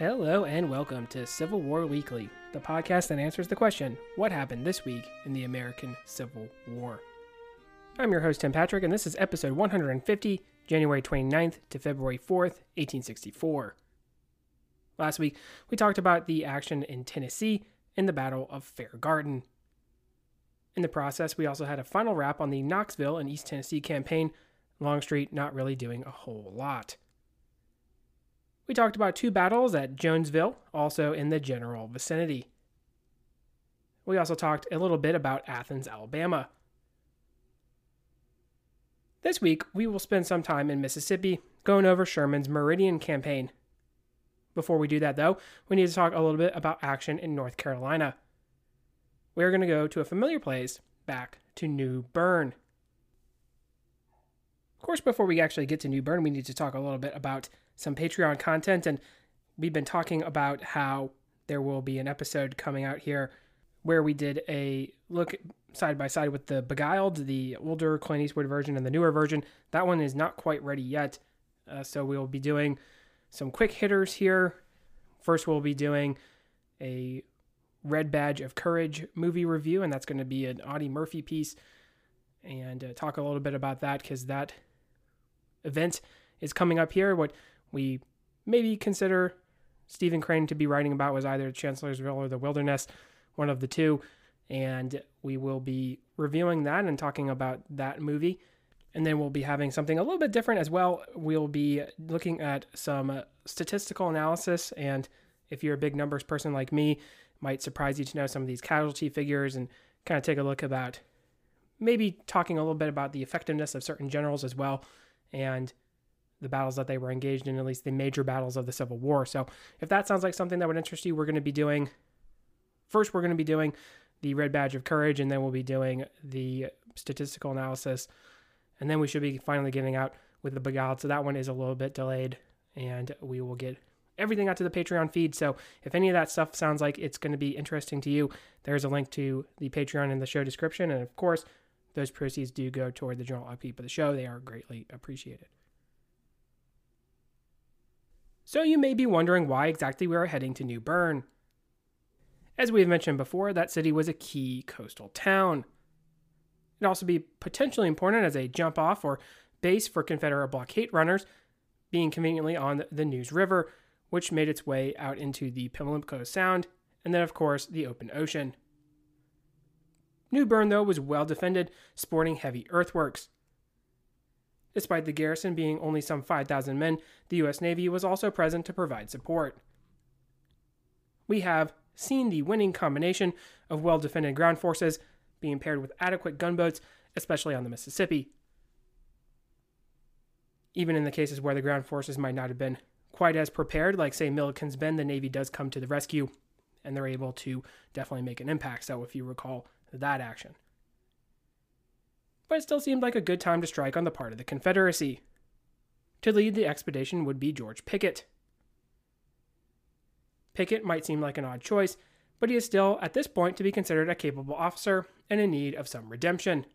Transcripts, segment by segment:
Hello and welcome to Civil War Weekly, the podcast that answers the question what happened this week in the American Civil War? I'm your host, Tim Patrick, and this is episode 150, January 29th to February 4th, 1864. Last week, we talked about the action in Tennessee in the Battle of Fair Garden. In the process, we also had a final wrap on the Knoxville and East Tennessee campaign, Longstreet not really doing a whole lot. We talked about two battles at Jonesville, also in the general vicinity. We also talked a little bit about Athens, Alabama. This week, we will spend some time in Mississippi going over Sherman's Meridian campaign. Before we do that, though, we need to talk a little bit about action in North Carolina. We're going to go to a familiar place, back to New Bern. Of course, before we actually get to New Bern, we need to talk a little bit about some Patreon content. And we've been talking about how there will be an episode coming out here where we did a look side by side with the Beguiled, the older Clint Eastwood version and the newer version. That one is not quite ready yet. Uh, so we will be doing some quick hitters here. First, we'll be doing a Red Badge of Courage movie review, and that's going to be an Audie Murphy piece. And uh, talk a little bit about that because that event is coming up here. What we maybe consider Stephen Crane to be writing about was either Chancellorsville or the Wilderness, one of the two. And we will be reviewing that and talking about that movie. And then we'll be having something a little bit different as well. We'll be looking at some statistical analysis. And if you're a big numbers person like me, might surprise you to know some of these casualty figures and kind of take a look about maybe talking a little bit about the effectiveness of certain generals as well and the battles that they were engaged in, at least the major battles of the Civil War. So, if that sounds like something that would interest you, we're going to be doing first, we're going to be doing the Red Badge of Courage, and then we'll be doing the statistical analysis. And then we should be finally getting out with the Beguiled. So, that one is a little bit delayed, and we will get everything out to the Patreon feed. So, if any of that stuff sounds like it's going to be interesting to you, there's a link to the Patreon in the show description. And of course, those proceeds do go toward the general upkeep of the show. They are greatly appreciated. So you may be wondering why exactly we are heading to New Bern. As we have mentioned before, that city was a key coastal town. It'd also be potentially important as a jump off or base for Confederate blockade runners, being conveniently on the Neuse River, which made its way out into the Pamlico Sound, and then, of course, the open ocean. New Bern, though, was well defended, sporting heavy earthworks. Despite the garrison being only some 5,000 men, the U.S. Navy was also present to provide support. We have seen the winning combination of well defended ground forces being paired with adequate gunboats, especially on the Mississippi. Even in the cases where the ground forces might not have been quite as prepared, like, say, Milliken's Bend, the Navy does come to the rescue and they're able to definitely make an impact. So, if you recall that action but it still seemed like a good time to strike on the part of the Confederacy. To lead the expedition would be George Pickett. Pickett might seem like an odd choice, but he is still, at this point, to be considered a capable officer and in need of some redemption.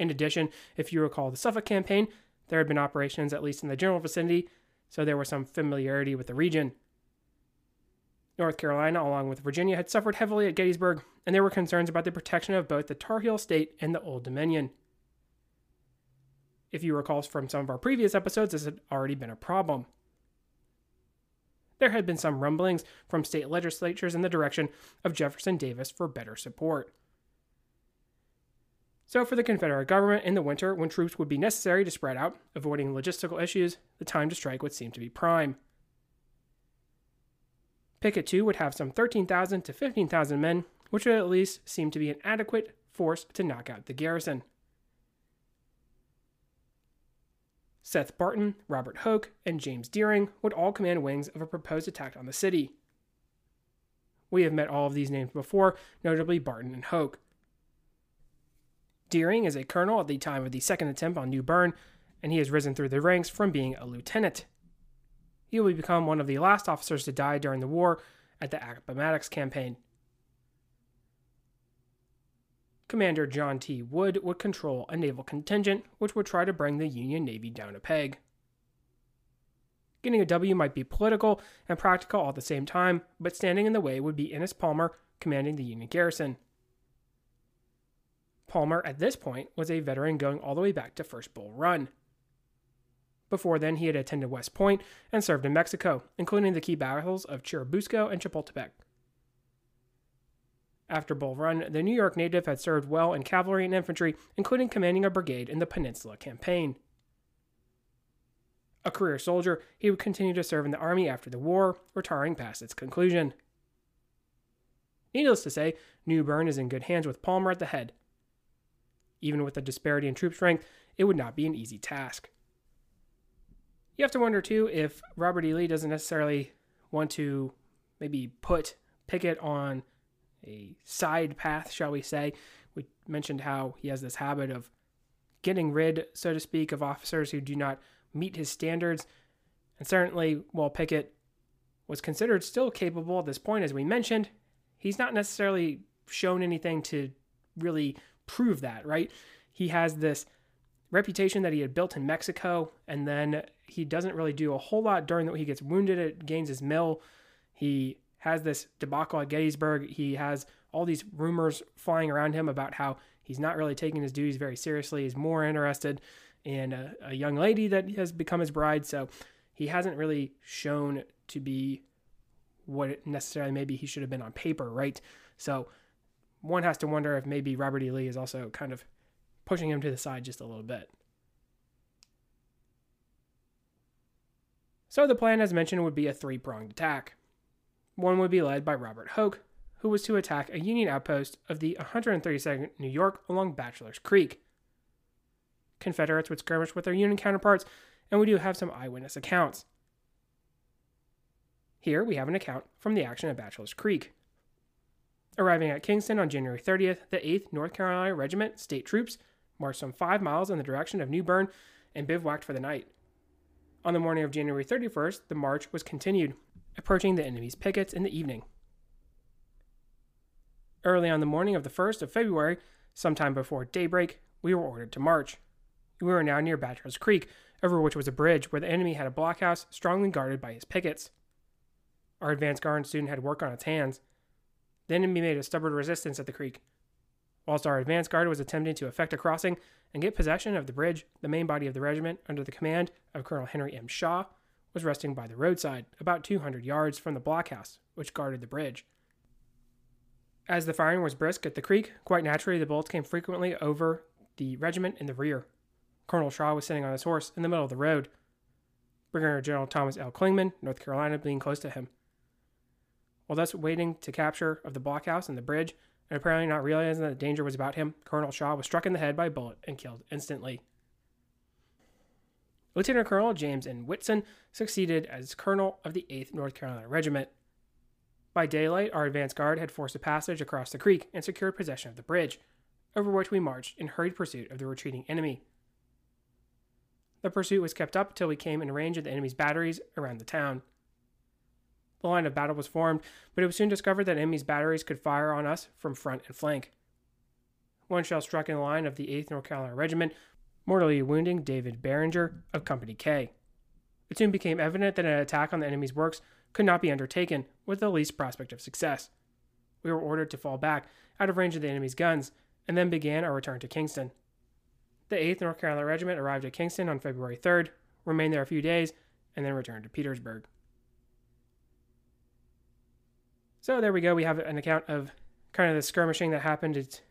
In addition, if you recall the Suffolk campaign, there had been operations at least in the general vicinity, so there was some familiarity with the region. North Carolina, along with Virginia, had suffered heavily at Gettysburg, and there were concerns about the protection of both the Tar Heel State and the Old Dominion. If you recall from some of our previous episodes, this had already been a problem. There had been some rumblings from state legislatures in the direction of Jefferson Davis for better support. So, for the Confederate government in the winter, when troops would be necessary to spread out, avoiding logistical issues, the time to strike would seem to be prime. Pickett too, would have some 13,000 to 15,000 men, which would at least seem to be an adequate force to knock out the garrison. Seth Barton, Robert Hoke, and James Dearing would all command wings of a proposed attack on the city. We have met all of these names before, notably Barton and Hoke. Dearing is a colonel at the time of the second attempt on New Bern, and he has risen through the ranks from being a lieutenant. He would become one of the last officers to die during the war at the Appomattox campaign. Commander John T. Wood would control a naval contingent which would try to bring the Union Navy down a peg. Getting a W might be political and practical all at the same time, but standing in the way would be Innis Palmer commanding the Union garrison. Palmer, at this point, was a veteran going all the way back to First Bull Run. Before then, he had attended West Point and served in Mexico, including the key battles of Churubusco and Chapultepec. After Bull Run, the New York native had served well in cavalry and infantry, including commanding a brigade in the Peninsula Campaign. A career soldier, he would continue to serve in the Army after the war, retiring past its conclusion. Needless to say, New Bern is in good hands with Palmer at the head. Even with the disparity in troop strength, it would not be an easy task. You have to wonder, too, if Robert E. Lee doesn't necessarily want to maybe put Pickett on a side path, shall we say. We mentioned how he has this habit of getting rid, so to speak, of officers who do not meet his standards. And certainly, while Pickett was considered still capable at this point, as we mentioned, he's not necessarily shown anything to really prove that, right? He has this reputation that he had built in Mexico, and then he doesn't really do a whole lot during that. He gets wounded at Gaines's Mill. He has this debacle at Gettysburg. He has all these rumors flying around him about how he's not really taking his duties very seriously. He's more interested in a, a young lady that has become his bride. So he hasn't really shown to be what necessarily maybe he should have been on paper, right? So one has to wonder if maybe Robert E. Lee is also kind of pushing him to the side just a little bit. So the plan, as mentioned, would be a three pronged attack. One would be led by Robert Hoke, who was to attack a Union outpost of the 132nd New York along Bachelor's Creek. Confederates would skirmish with their Union counterparts, and we do have some eyewitness accounts. Here we have an account from the action at Bachelor's Creek. Arriving at Kingston on January 30th, the 8th North Carolina Regiment state troops marched some five miles in the direction of New Bern and bivouacked for the night. On the morning of January 31st, the march was continued approaching the enemy's pickets in the evening. Early on the morning of the 1st of February, sometime before daybreak, we were ordered to march. We were now near Badger's Creek, over which was a bridge where the enemy had a blockhouse strongly guarded by his pickets. Our advance guard soon had work on its hands. The enemy made a stubborn resistance at the creek. Whilst our advance guard was attempting to effect a crossing and get possession of the bridge, the main body of the regiment, under the command of Colonel Henry M. Shaw, was resting by the roadside, about 200 yards from the blockhouse, which guarded the bridge. As the firing was brisk at the creek, quite naturally the bullets came frequently over the regiment in the rear. Colonel Shaw was sitting on his horse in the middle of the road. Brigadier General Thomas L. Clingman, North Carolina, being close to him. While thus waiting to capture of the blockhouse and the bridge, and apparently not realizing that the danger was about him, Colonel Shaw was struck in the head by a bullet and killed instantly. Lieutenant Colonel James N. Whitson succeeded as colonel of the 8th North Carolina Regiment. By daylight, our advance guard had forced a passage across the creek and secured possession of the bridge, over which we marched in hurried pursuit of the retreating enemy. The pursuit was kept up until we came in range of the enemy's batteries around the town. Line of battle was formed, but it was soon discovered that enemy's batteries could fire on us from front and flank. One shell struck in the line of the 8th North Carolina Regiment, mortally wounding David Barringer of Company K. It soon became evident that an attack on the enemy's works could not be undertaken with the least prospect of success. We were ordered to fall back out of range of the enemy's guns and then began our return to Kingston. The 8th North Carolina Regiment arrived at Kingston on February 3rd, remained there a few days, and then returned to Petersburg. So there we go. We have an account of kind of the skirmishing that happened. It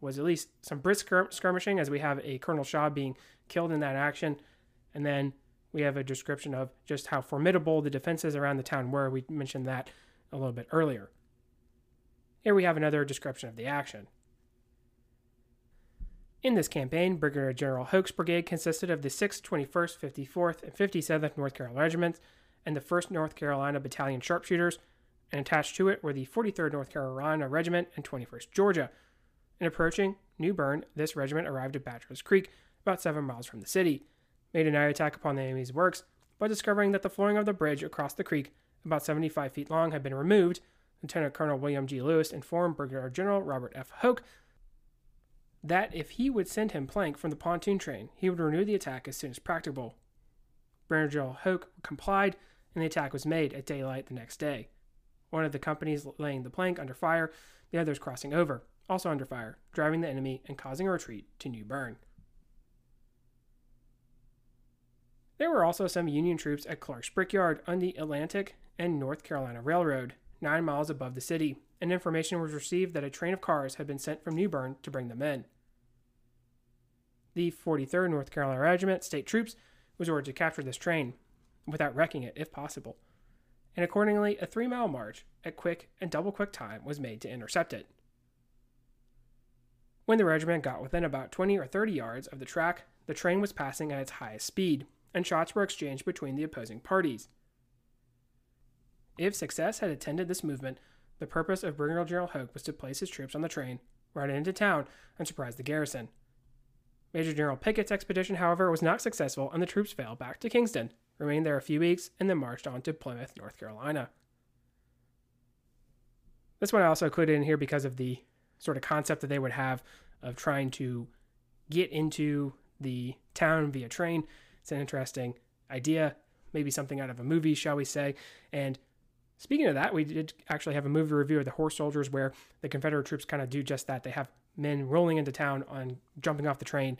was at least some brisk skirmishing, as we have a Colonel Shaw being killed in that action, and then we have a description of just how formidable the defenses around the town were. We mentioned that a little bit earlier. Here we have another description of the action. In this campaign, Brigadier General Hoke's brigade consisted of the 6th, 21st, 54th, and 57th North Carolina Regiments and the 1st North Carolina Battalion Sharpshooters, and attached to it were the 43rd North Carolina Regiment and 21st Georgia. In approaching New Bern, this regiment arrived at Bachelor's Creek, about seven miles from the city made an night attack upon the enemy's works, but discovering that the flooring of the bridge across the creek, about 75 feet long, had been removed, Lieutenant Colonel William G. Lewis informed Brigadier General Robert F. Hoke that if he would send him plank from the pontoon train, he would renew the attack as soon as practicable. Brigadier General Hoke complied, and the attack was made at daylight the next day. One of the companies laying the plank under fire, the others crossing over, also under fire, driving the enemy and causing a retreat to New Bern. There were also some Union troops at Clark's Brickyard on the Atlantic and North Carolina Railroad, nine miles above the city, and information was received that a train of cars had been sent from New Bern to bring them in. The 43rd North Carolina Regiment, state troops, was ordered to capture this train, without wrecking it if possible, and accordingly, a three mile march at quick and double quick time was made to intercept it. When the regiment got within about 20 or 30 yards of the track, the train was passing at its highest speed, and shots were exchanged between the opposing parties. If success had attended this movement, the purpose of Brigadier General Hoke was to place his troops on the train, ride into town, and surprise the garrison. Major General Pickett's expedition, however, was not successful, and the troops fell back to Kingston, remained there a few weeks, and then marched on to Plymouth, North Carolina. This one I also included in here because of the sort of concept that they would have of trying to get into the town via train. It's an interesting idea, maybe something out of a movie, shall we say. And speaking of that, we did actually have a movie review of the Horse Soldiers where the Confederate troops kind of do just that. They have men rolling into town on jumping off the train,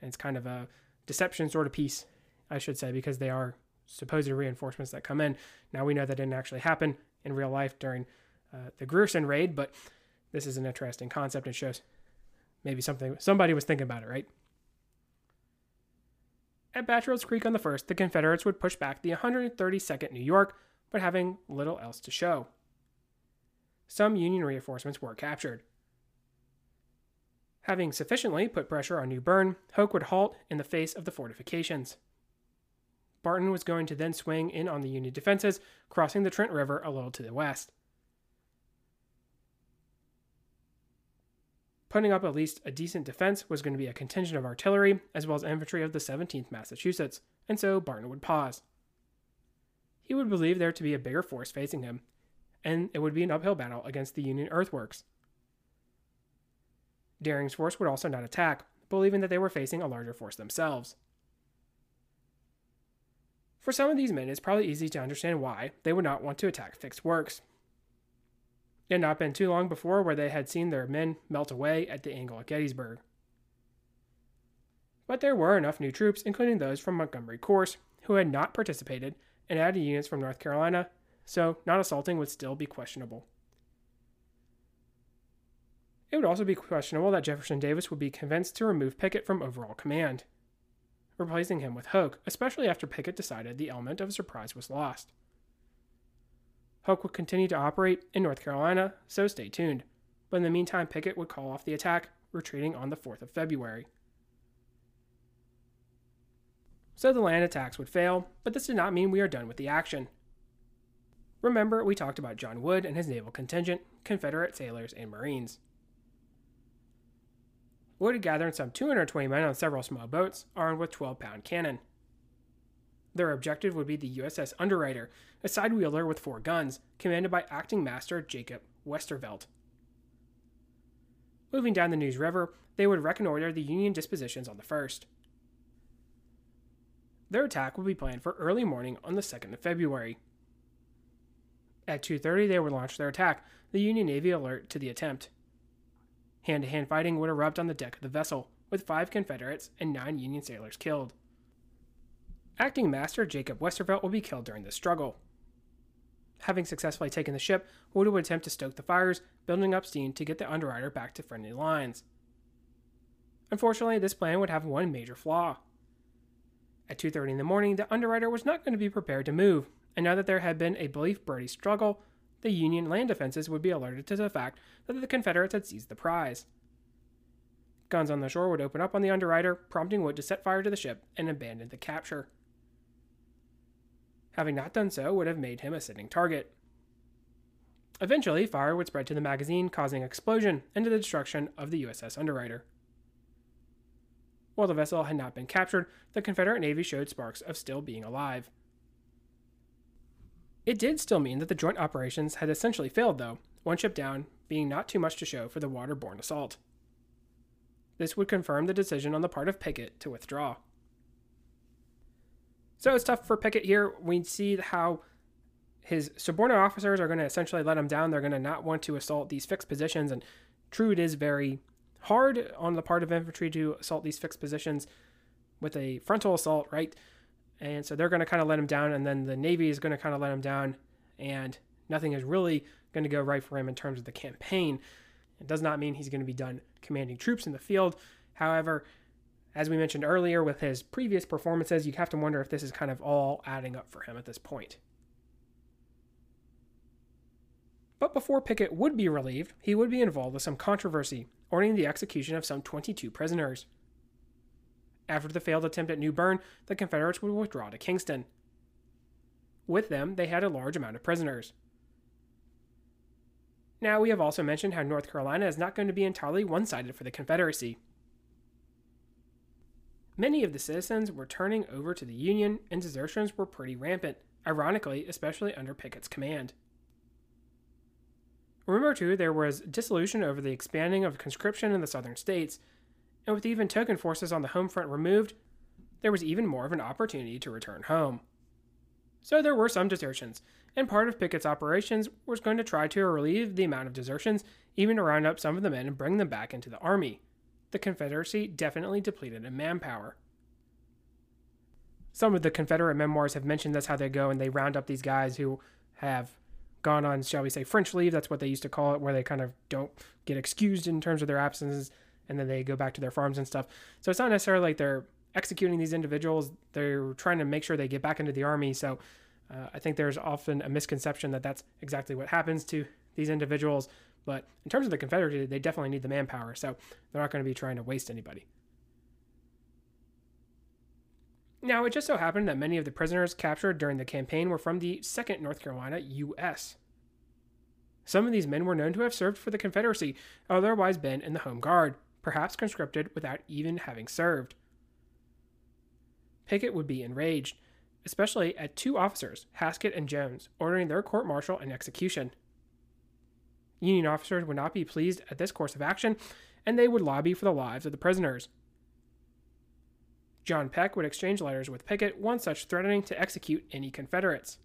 and it's kind of a deception sort of piece, I should say, because they are supposed reinforcements that come in. Now we know that didn't actually happen in real life during uh, the Grierson raid, but this is an interesting concept and shows maybe something somebody was thinking about it, right? At Bachelor's Creek on the 1st, the Confederates would push back the 132nd New York, but having little else to show. Some Union reinforcements were captured. Having sufficiently put pressure on New Bern, Hoke would halt in the face of the fortifications. Barton was going to then swing in on the Union defenses, crossing the Trent River a little to the west. Putting up at least a decent defense was going to be a contingent of artillery, as well as infantry of the 17th Massachusetts, and so Barton would pause. He would believe there to be a bigger force facing him, and it would be an uphill battle against the Union earthworks. Dearing's force would also not attack, believing that they were facing a larger force themselves. For some of these men, it's probably easy to understand why they would not want to attack fixed works. It had not been too long before where they had seen their men melt away at the angle at Gettysburg. But there were enough new troops, including those from Montgomery Corse, who had not participated, and added units from North Carolina, so not assaulting would still be questionable. It would also be questionable that Jefferson Davis would be convinced to remove Pickett from overall command, replacing him with Hoke, especially after Pickett decided the element of surprise was lost. Hoke would continue to operate in North Carolina, so stay tuned. But in the meantime, Pickett would call off the attack, retreating on the 4th of February. So the land attacks would fail, but this did not mean we are done with the action. Remember, we talked about John Wood and his naval contingent, Confederate sailors, and Marines. Wood had gathered some 220 men on several small boats, armed with 12 pound cannon. Their objective would be the USS Underwriter, a side wheeler with four guns, commanded by acting master Jacob Westervelt. Moving down the Neuse River, they would reconnoiter the Union dispositions on the 1st. Their attack would be planned for early morning on the 2nd of February. At 2:30 they would launch their attack, the Union Navy alert to the attempt. Hand-to-hand fighting would erupt on the deck of the vessel, with 5 Confederates and 9 Union sailors killed. Acting Master Jacob Westervelt will be killed during the struggle. Having successfully taken the ship, Wood would attempt to stoke the fires, building up steam to get the Underwriter back to friendly lines. Unfortunately, this plan would have one major flaw. At 2:30 in the morning, the Underwriter was not going to be prepared to move, and now that there had been a brief bloody struggle, the Union land defenses would be alerted to the fact that the Confederates had seized the prize. Guns on the shore would open up on the Underwriter, prompting Wood to set fire to the ship and abandon the capture. Having not done so would have made him a sitting target. Eventually, fire would spread to the magazine, causing explosion and the destruction of the USS Underwriter. While the vessel had not been captured, the Confederate Navy showed sparks of still being alive. It did still mean that the joint operations had essentially failed, though, one ship down being not too much to show for the waterborne assault. This would confirm the decision on the part of Pickett to withdraw. So it's tough for Pickett here. We see how his subordinate officers are going to essentially let him down. They're going to not want to assault these fixed positions. And true, it is very hard on the part of infantry to assault these fixed positions with a frontal assault, right? And so they're going to kind of let him down. And then the Navy is going to kind of let him down. And nothing is really going to go right for him in terms of the campaign. It does not mean he's going to be done commanding troops in the field. However, as we mentioned earlier with his previous performances, you have to wonder if this is kind of all adding up for him at this point. But before Pickett would be relieved, he would be involved with some controversy, ordering the execution of some 22 prisoners. After the failed attempt at New Bern, the Confederates would withdraw to Kingston. With them, they had a large amount of prisoners. Now, we have also mentioned how North Carolina is not going to be entirely one sided for the Confederacy. Many of the citizens were turning over to the Union, and desertions were pretty rampant, ironically, especially under Pickett's command. Remember, too, there was dissolution over the expanding of conscription in the southern states, and with even token forces on the home front removed, there was even more of an opportunity to return home. So there were some desertions, and part of Pickett's operations was going to try to relieve the amount of desertions, even to round up some of the men and bring them back into the army. The Confederacy definitely depleted in manpower. Some of the Confederate memoirs have mentioned that's how they go, and they round up these guys who have gone on, shall we say, French leave. That's what they used to call it, where they kind of don't get excused in terms of their absences, and then they go back to their farms and stuff. So it's not necessarily like they're executing these individuals; they're trying to make sure they get back into the army. So uh, I think there's often a misconception that that's exactly what happens to these individuals. But in terms of the Confederacy, they definitely need the manpower, so they're not going to be trying to waste anybody. Now, it just so happened that many of the prisoners captured during the campaign were from the 2nd North Carolina U.S. Some of these men were known to have served for the Confederacy, otherwise been in the Home Guard, perhaps conscripted without even having served. Pickett would be enraged, especially at two officers, Haskett and Jones, ordering their court martial and execution. Union officers would not be pleased at this course of action, and they would lobby for the lives of the prisoners. John Peck would exchange letters with Pickett, one such threatening to execute any Confederates.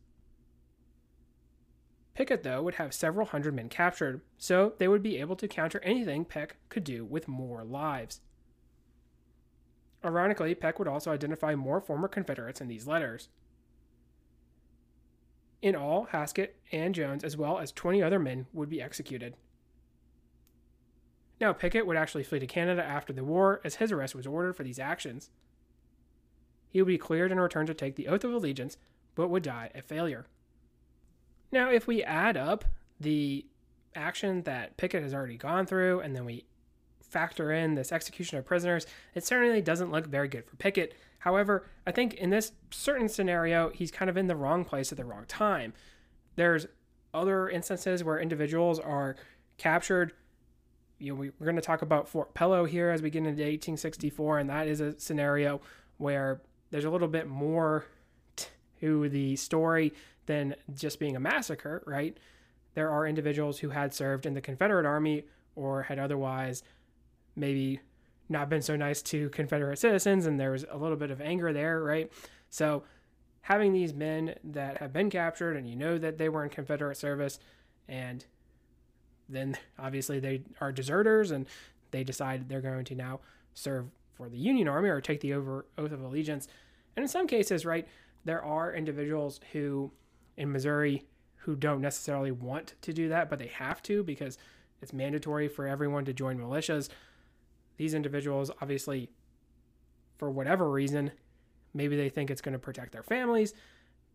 Pickett, though, would have several hundred men captured, so they would be able to counter anything Peck could do with more lives. Ironically, Peck would also identify more former Confederates in these letters. In all, Haskett and Jones, as well as 20 other men, would be executed. Now, Pickett would actually flee to Canada after the war, as his arrest was ordered for these actions. He would be cleared and returned to take the oath of allegiance, but would die a failure. Now, if we add up the action that Pickett has already gone through, and then we factor in this execution of prisoners, it certainly doesn't look very good for Pickett. However, I think in this certain scenario, he's kind of in the wrong place at the wrong time. There's other instances where individuals are captured. You know, we, are going to talk about Fort Pillow here as we get into 1864, and that is a scenario where there's a little bit more to the story than just being a massacre, right? There are individuals who had served in the Confederate Army or had otherwise maybe not been so nice to Confederate citizens, and there was a little bit of anger there, right? So, having these men that have been captured and you know that they were in Confederate service, and then obviously they are deserters and they decide they're going to now serve for the Union Army or take the over oath of allegiance. And in some cases, right, there are individuals who in Missouri who don't necessarily want to do that, but they have to because it's mandatory for everyone to join militias. These individuals obviously for whatever reason maybe they think it's going to protect their families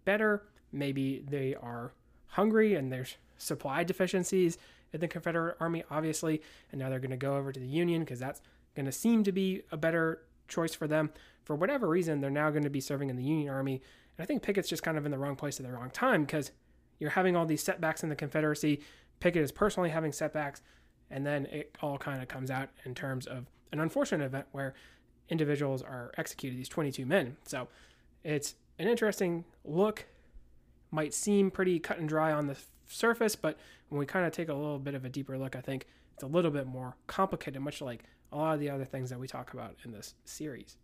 better. Maybe they are hungry and there's supply deficiencies in the confederate army obviously and now they're going to go over to the union because that's going to seem to be a better choice for them for whatever reason they're now going to be serving in the union army and i think pickett's just kind of in the wrong place at the wrong time because you're having all these setbacks in the confederacy pickett is personally having setbacks and then it all kind of comes out in terms of an unfortunate event where individuals are executed, these 22 men. So it's an interesting look. Might seem pretty cut and dry on the surface, but when we kind of take a little bit of a deeper look, I think it's a little bit more complicated, much like a lot of the other things that we talk about in this series.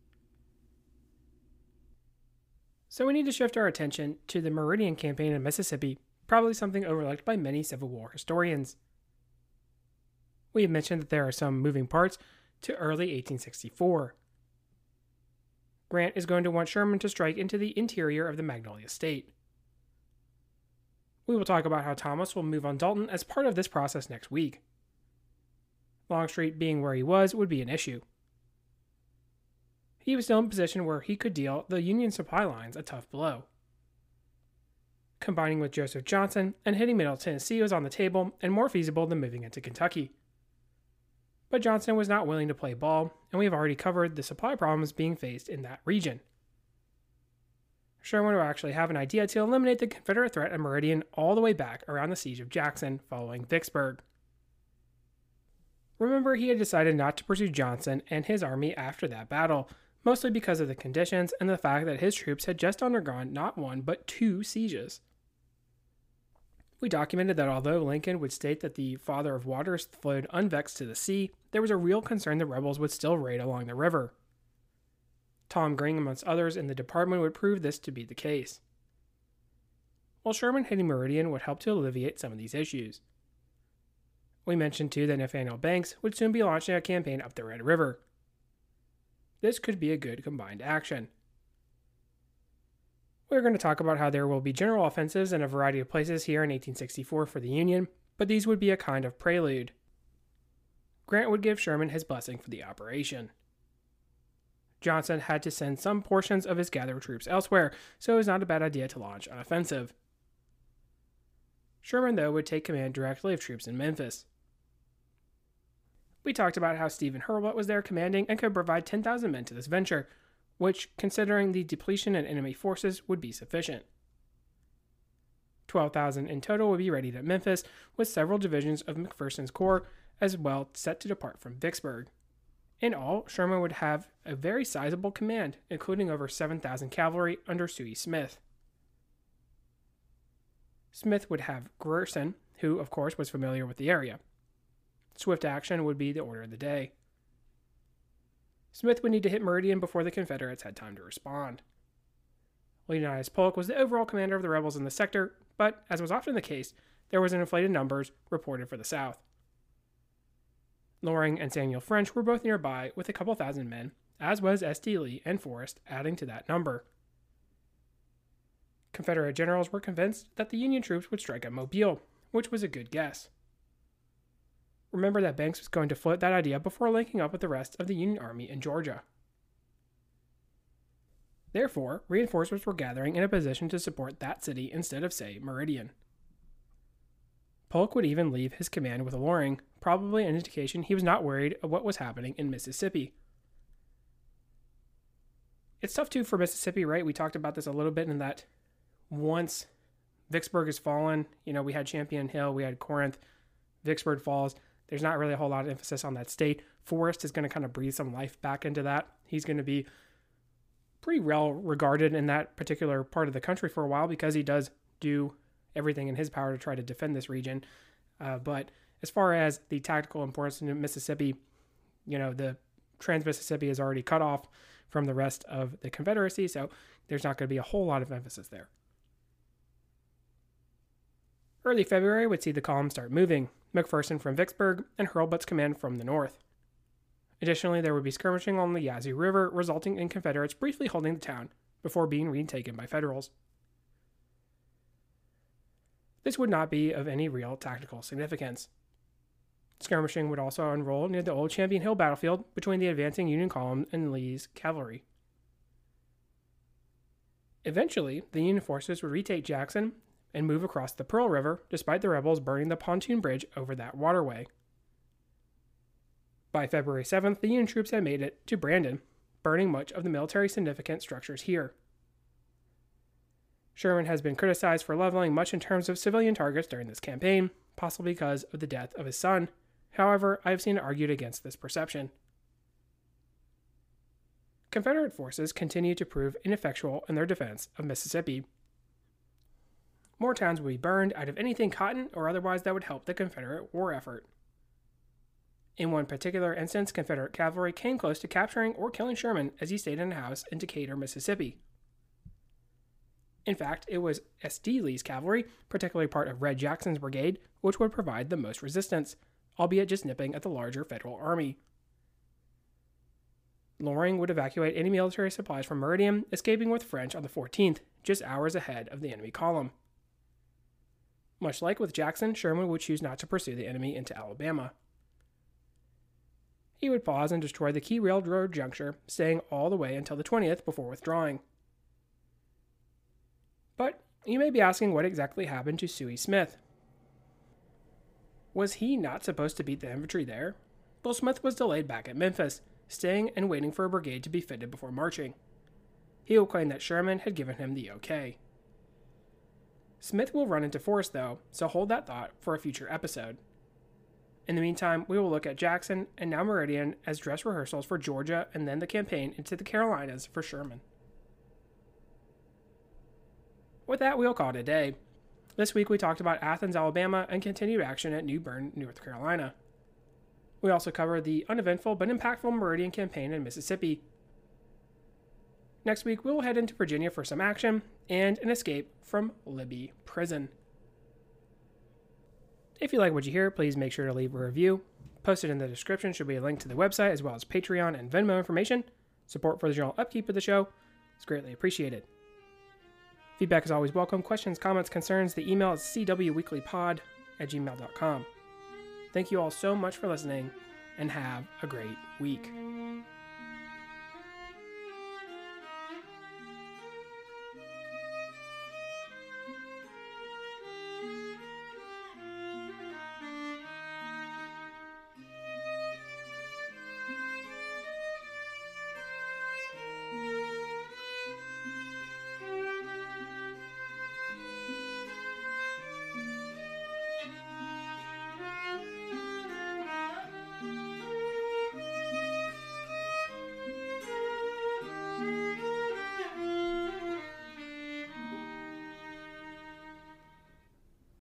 So we need to shift our attention to the Meridian Campaign in Mississippi, probably something overlooked by many Civil War historians. We have mentioned that there are some moving parts to early 1864. Grant is going to want Sherman to strike into the interior of the Magnolia State. We will talk about how Thomas will move on Dalton as part of this process next week. Longstreet being where he was would be an issue. He was still in a position where he could deal the Union supply lines a tough blow. Combining with Joseph Johnston and hitting Middle Tennessee was on the table and more feasible than moving into Kentucky. But Johnston was not willing to play ball, and we have already covered the supply problems being faced in that region. Sherman would actually have an idea to eliminate the Confederate threat at Meridian all the way back around the siege of Jackson following Vicksburg. Remember, he had decided not to pursue Johnston and his army after that battle, mostly because of the conditions and the fact that his troops had just undergone not one but two sieges. We documented that although Lincoln would state that the Father of Waters flowed unvexed to the sea, there was a real concern the rebels would still raid along the river. Tom Green, amongst others in the department, would prove this to be the case. While Sherman hitting Meridian would help to alleviate some of these issues. We mentioned too that Nathaniel Banks would soon be launching a campaign up the Red River. This could be a good combined action. We're going to talk about how there will be general offensives in a variety of places here in 1864 for the Union, but these would be a kind of prelude. Grant would give Sherman his blessing for the operation. Johnston had to send some portions of his gathered troops elsewhere, so it was not a bad idea to launch an offensive. Sherman, though, would take command directly of troops in Memphis. We talked about how Stephen Hurlbut was there commanding and could provide 10,000 men to this venture, which, considering the depletion in enemy forces, would be sufficient. 12,000 in total would be readied at Memphis, with several divisions of McPherson's corps as well set to depart from Vicksburg. In all, Sherman would have a very sizable command, including over 7,000 cavalry under Sooy Smith. Smith would have Grierson, who, of course, was familiar with the area. Swift action would be the order of the day. Smith would need to hit Meridian before the Confederates had time to respond. Leonidas Polk was the overall commander of the rebels in the sector, but, as was often the case, there was an inflated numbers reported for the South. Loring and Samuel French were both nearby with a couple thousand men, as was S.D. Lee and Forrest, adding to that number. Confederate generals were convinced that the Union troops would strike at Mobile, which was a good guess remember that Banks was going to float that idea before linking up with the rest of the Union Army in Georgia. Therefore, reinforcements were gathering in a position to support that city instead of, say, Meridian. Polk would even leave his command with Loring, probably an indication he was not worried of what was happening in Mississippi. It's tough too for Mississippi, right? We talked about this a little bit in that once Vicksburg has fallen, you know, we had Champion Hill, we had Corinth, Vicksburg falls. There's not really a whole lot of emphasis on that state. Forrest is going to kind of breathe some life back into that. He's going to be pretty well regarded in that particular part of the country for a while because he does do everything in his power to try to defend this region. Uh, but as far as the tactical importance in Mississippi, you know, the Trans Mississippi is already cut off from the rest of the Confederacy, so there's not going to be a whole lot of emphasis there. Early February would see the column start moving, McPherson from Vicksburg, and Hurlbut's command from the north. Additionally, there would be skirmishing on the Yazoo River, resulting in Confederates briefly holding the town before being retaken by Federals. This would not be of any real tactical significance. Skirmishing would also unroll near the old Champion Hill battlefield between the advancing Union column and Lee's cavalry. Eventually, the Union forces would retake Jackson and move across the Pearl River despite the rebels burning the pontoon bridge over that waterway. By February 7th, the Union troops had made it to Brandon, burning much of the military significant structures here. Sherman has been criticized for leveling much in terms of civilian targets during this campaign, possibly because of the death of his son. However, I have seen it argued against this perception. Confederate forces continue to prove ineffectual in their defense of Mississippi more towns would be burned out of anything cotton or otherwise that would help the Confederate war effort. In one particular instance, Confederate cavalry came close to capturing or killing Sherman as he stayed in a house in Decatur, Mississippi. In fact, it was S.D. Lee's cavalry, particularly part of Red Jackson's brigade, which would provide the most resistance, albeit just nipping at the larger Federal army. Loring would evacuate any military supplies from Meridian, escaping with French on the 14th, just hours ahead of the enemy column. Much like with Jackson, Sherman would choose not to pursue the enemy into Alabama. He would pause and destroy the key railroad juncture, staying all the way until the 20th before withdrawing. But you may be asking what exactly happened to Sooy Smith. Was he not supposed to beat the infantry there? Well, Smith was delayed back at Memphis, staying and waiting for a brigade to be fitted before marching. He will claim that Sherman had given him the okay. Smith will run into Forrest, though, so hold that thought for a future episode. In the meantime, we will look at Jackson and now Meridian as dress rehearsals for Georgia and then the campaign into the Carolinas for Sherman. With that, we'll call it a day. This week we talked about Athens, Alabama, and continued action at New Bern, North Carolina. We also covered the uneventful but impactful Meridian campaign in Mississippi. Next week, we will head into Virginia for some action and an escape from Libby Prison. If you like what you hear, please make sure to leave a review. Posted in the description should be a link to the website as well as Patreon and Venmo information. Support for the general upkeep of the show is greatly appreciated. Feedback is always welcome. Questions, comments, concerns, the email is cwweeklypod at gmail.com. Thank you all so much for listening and have a great week.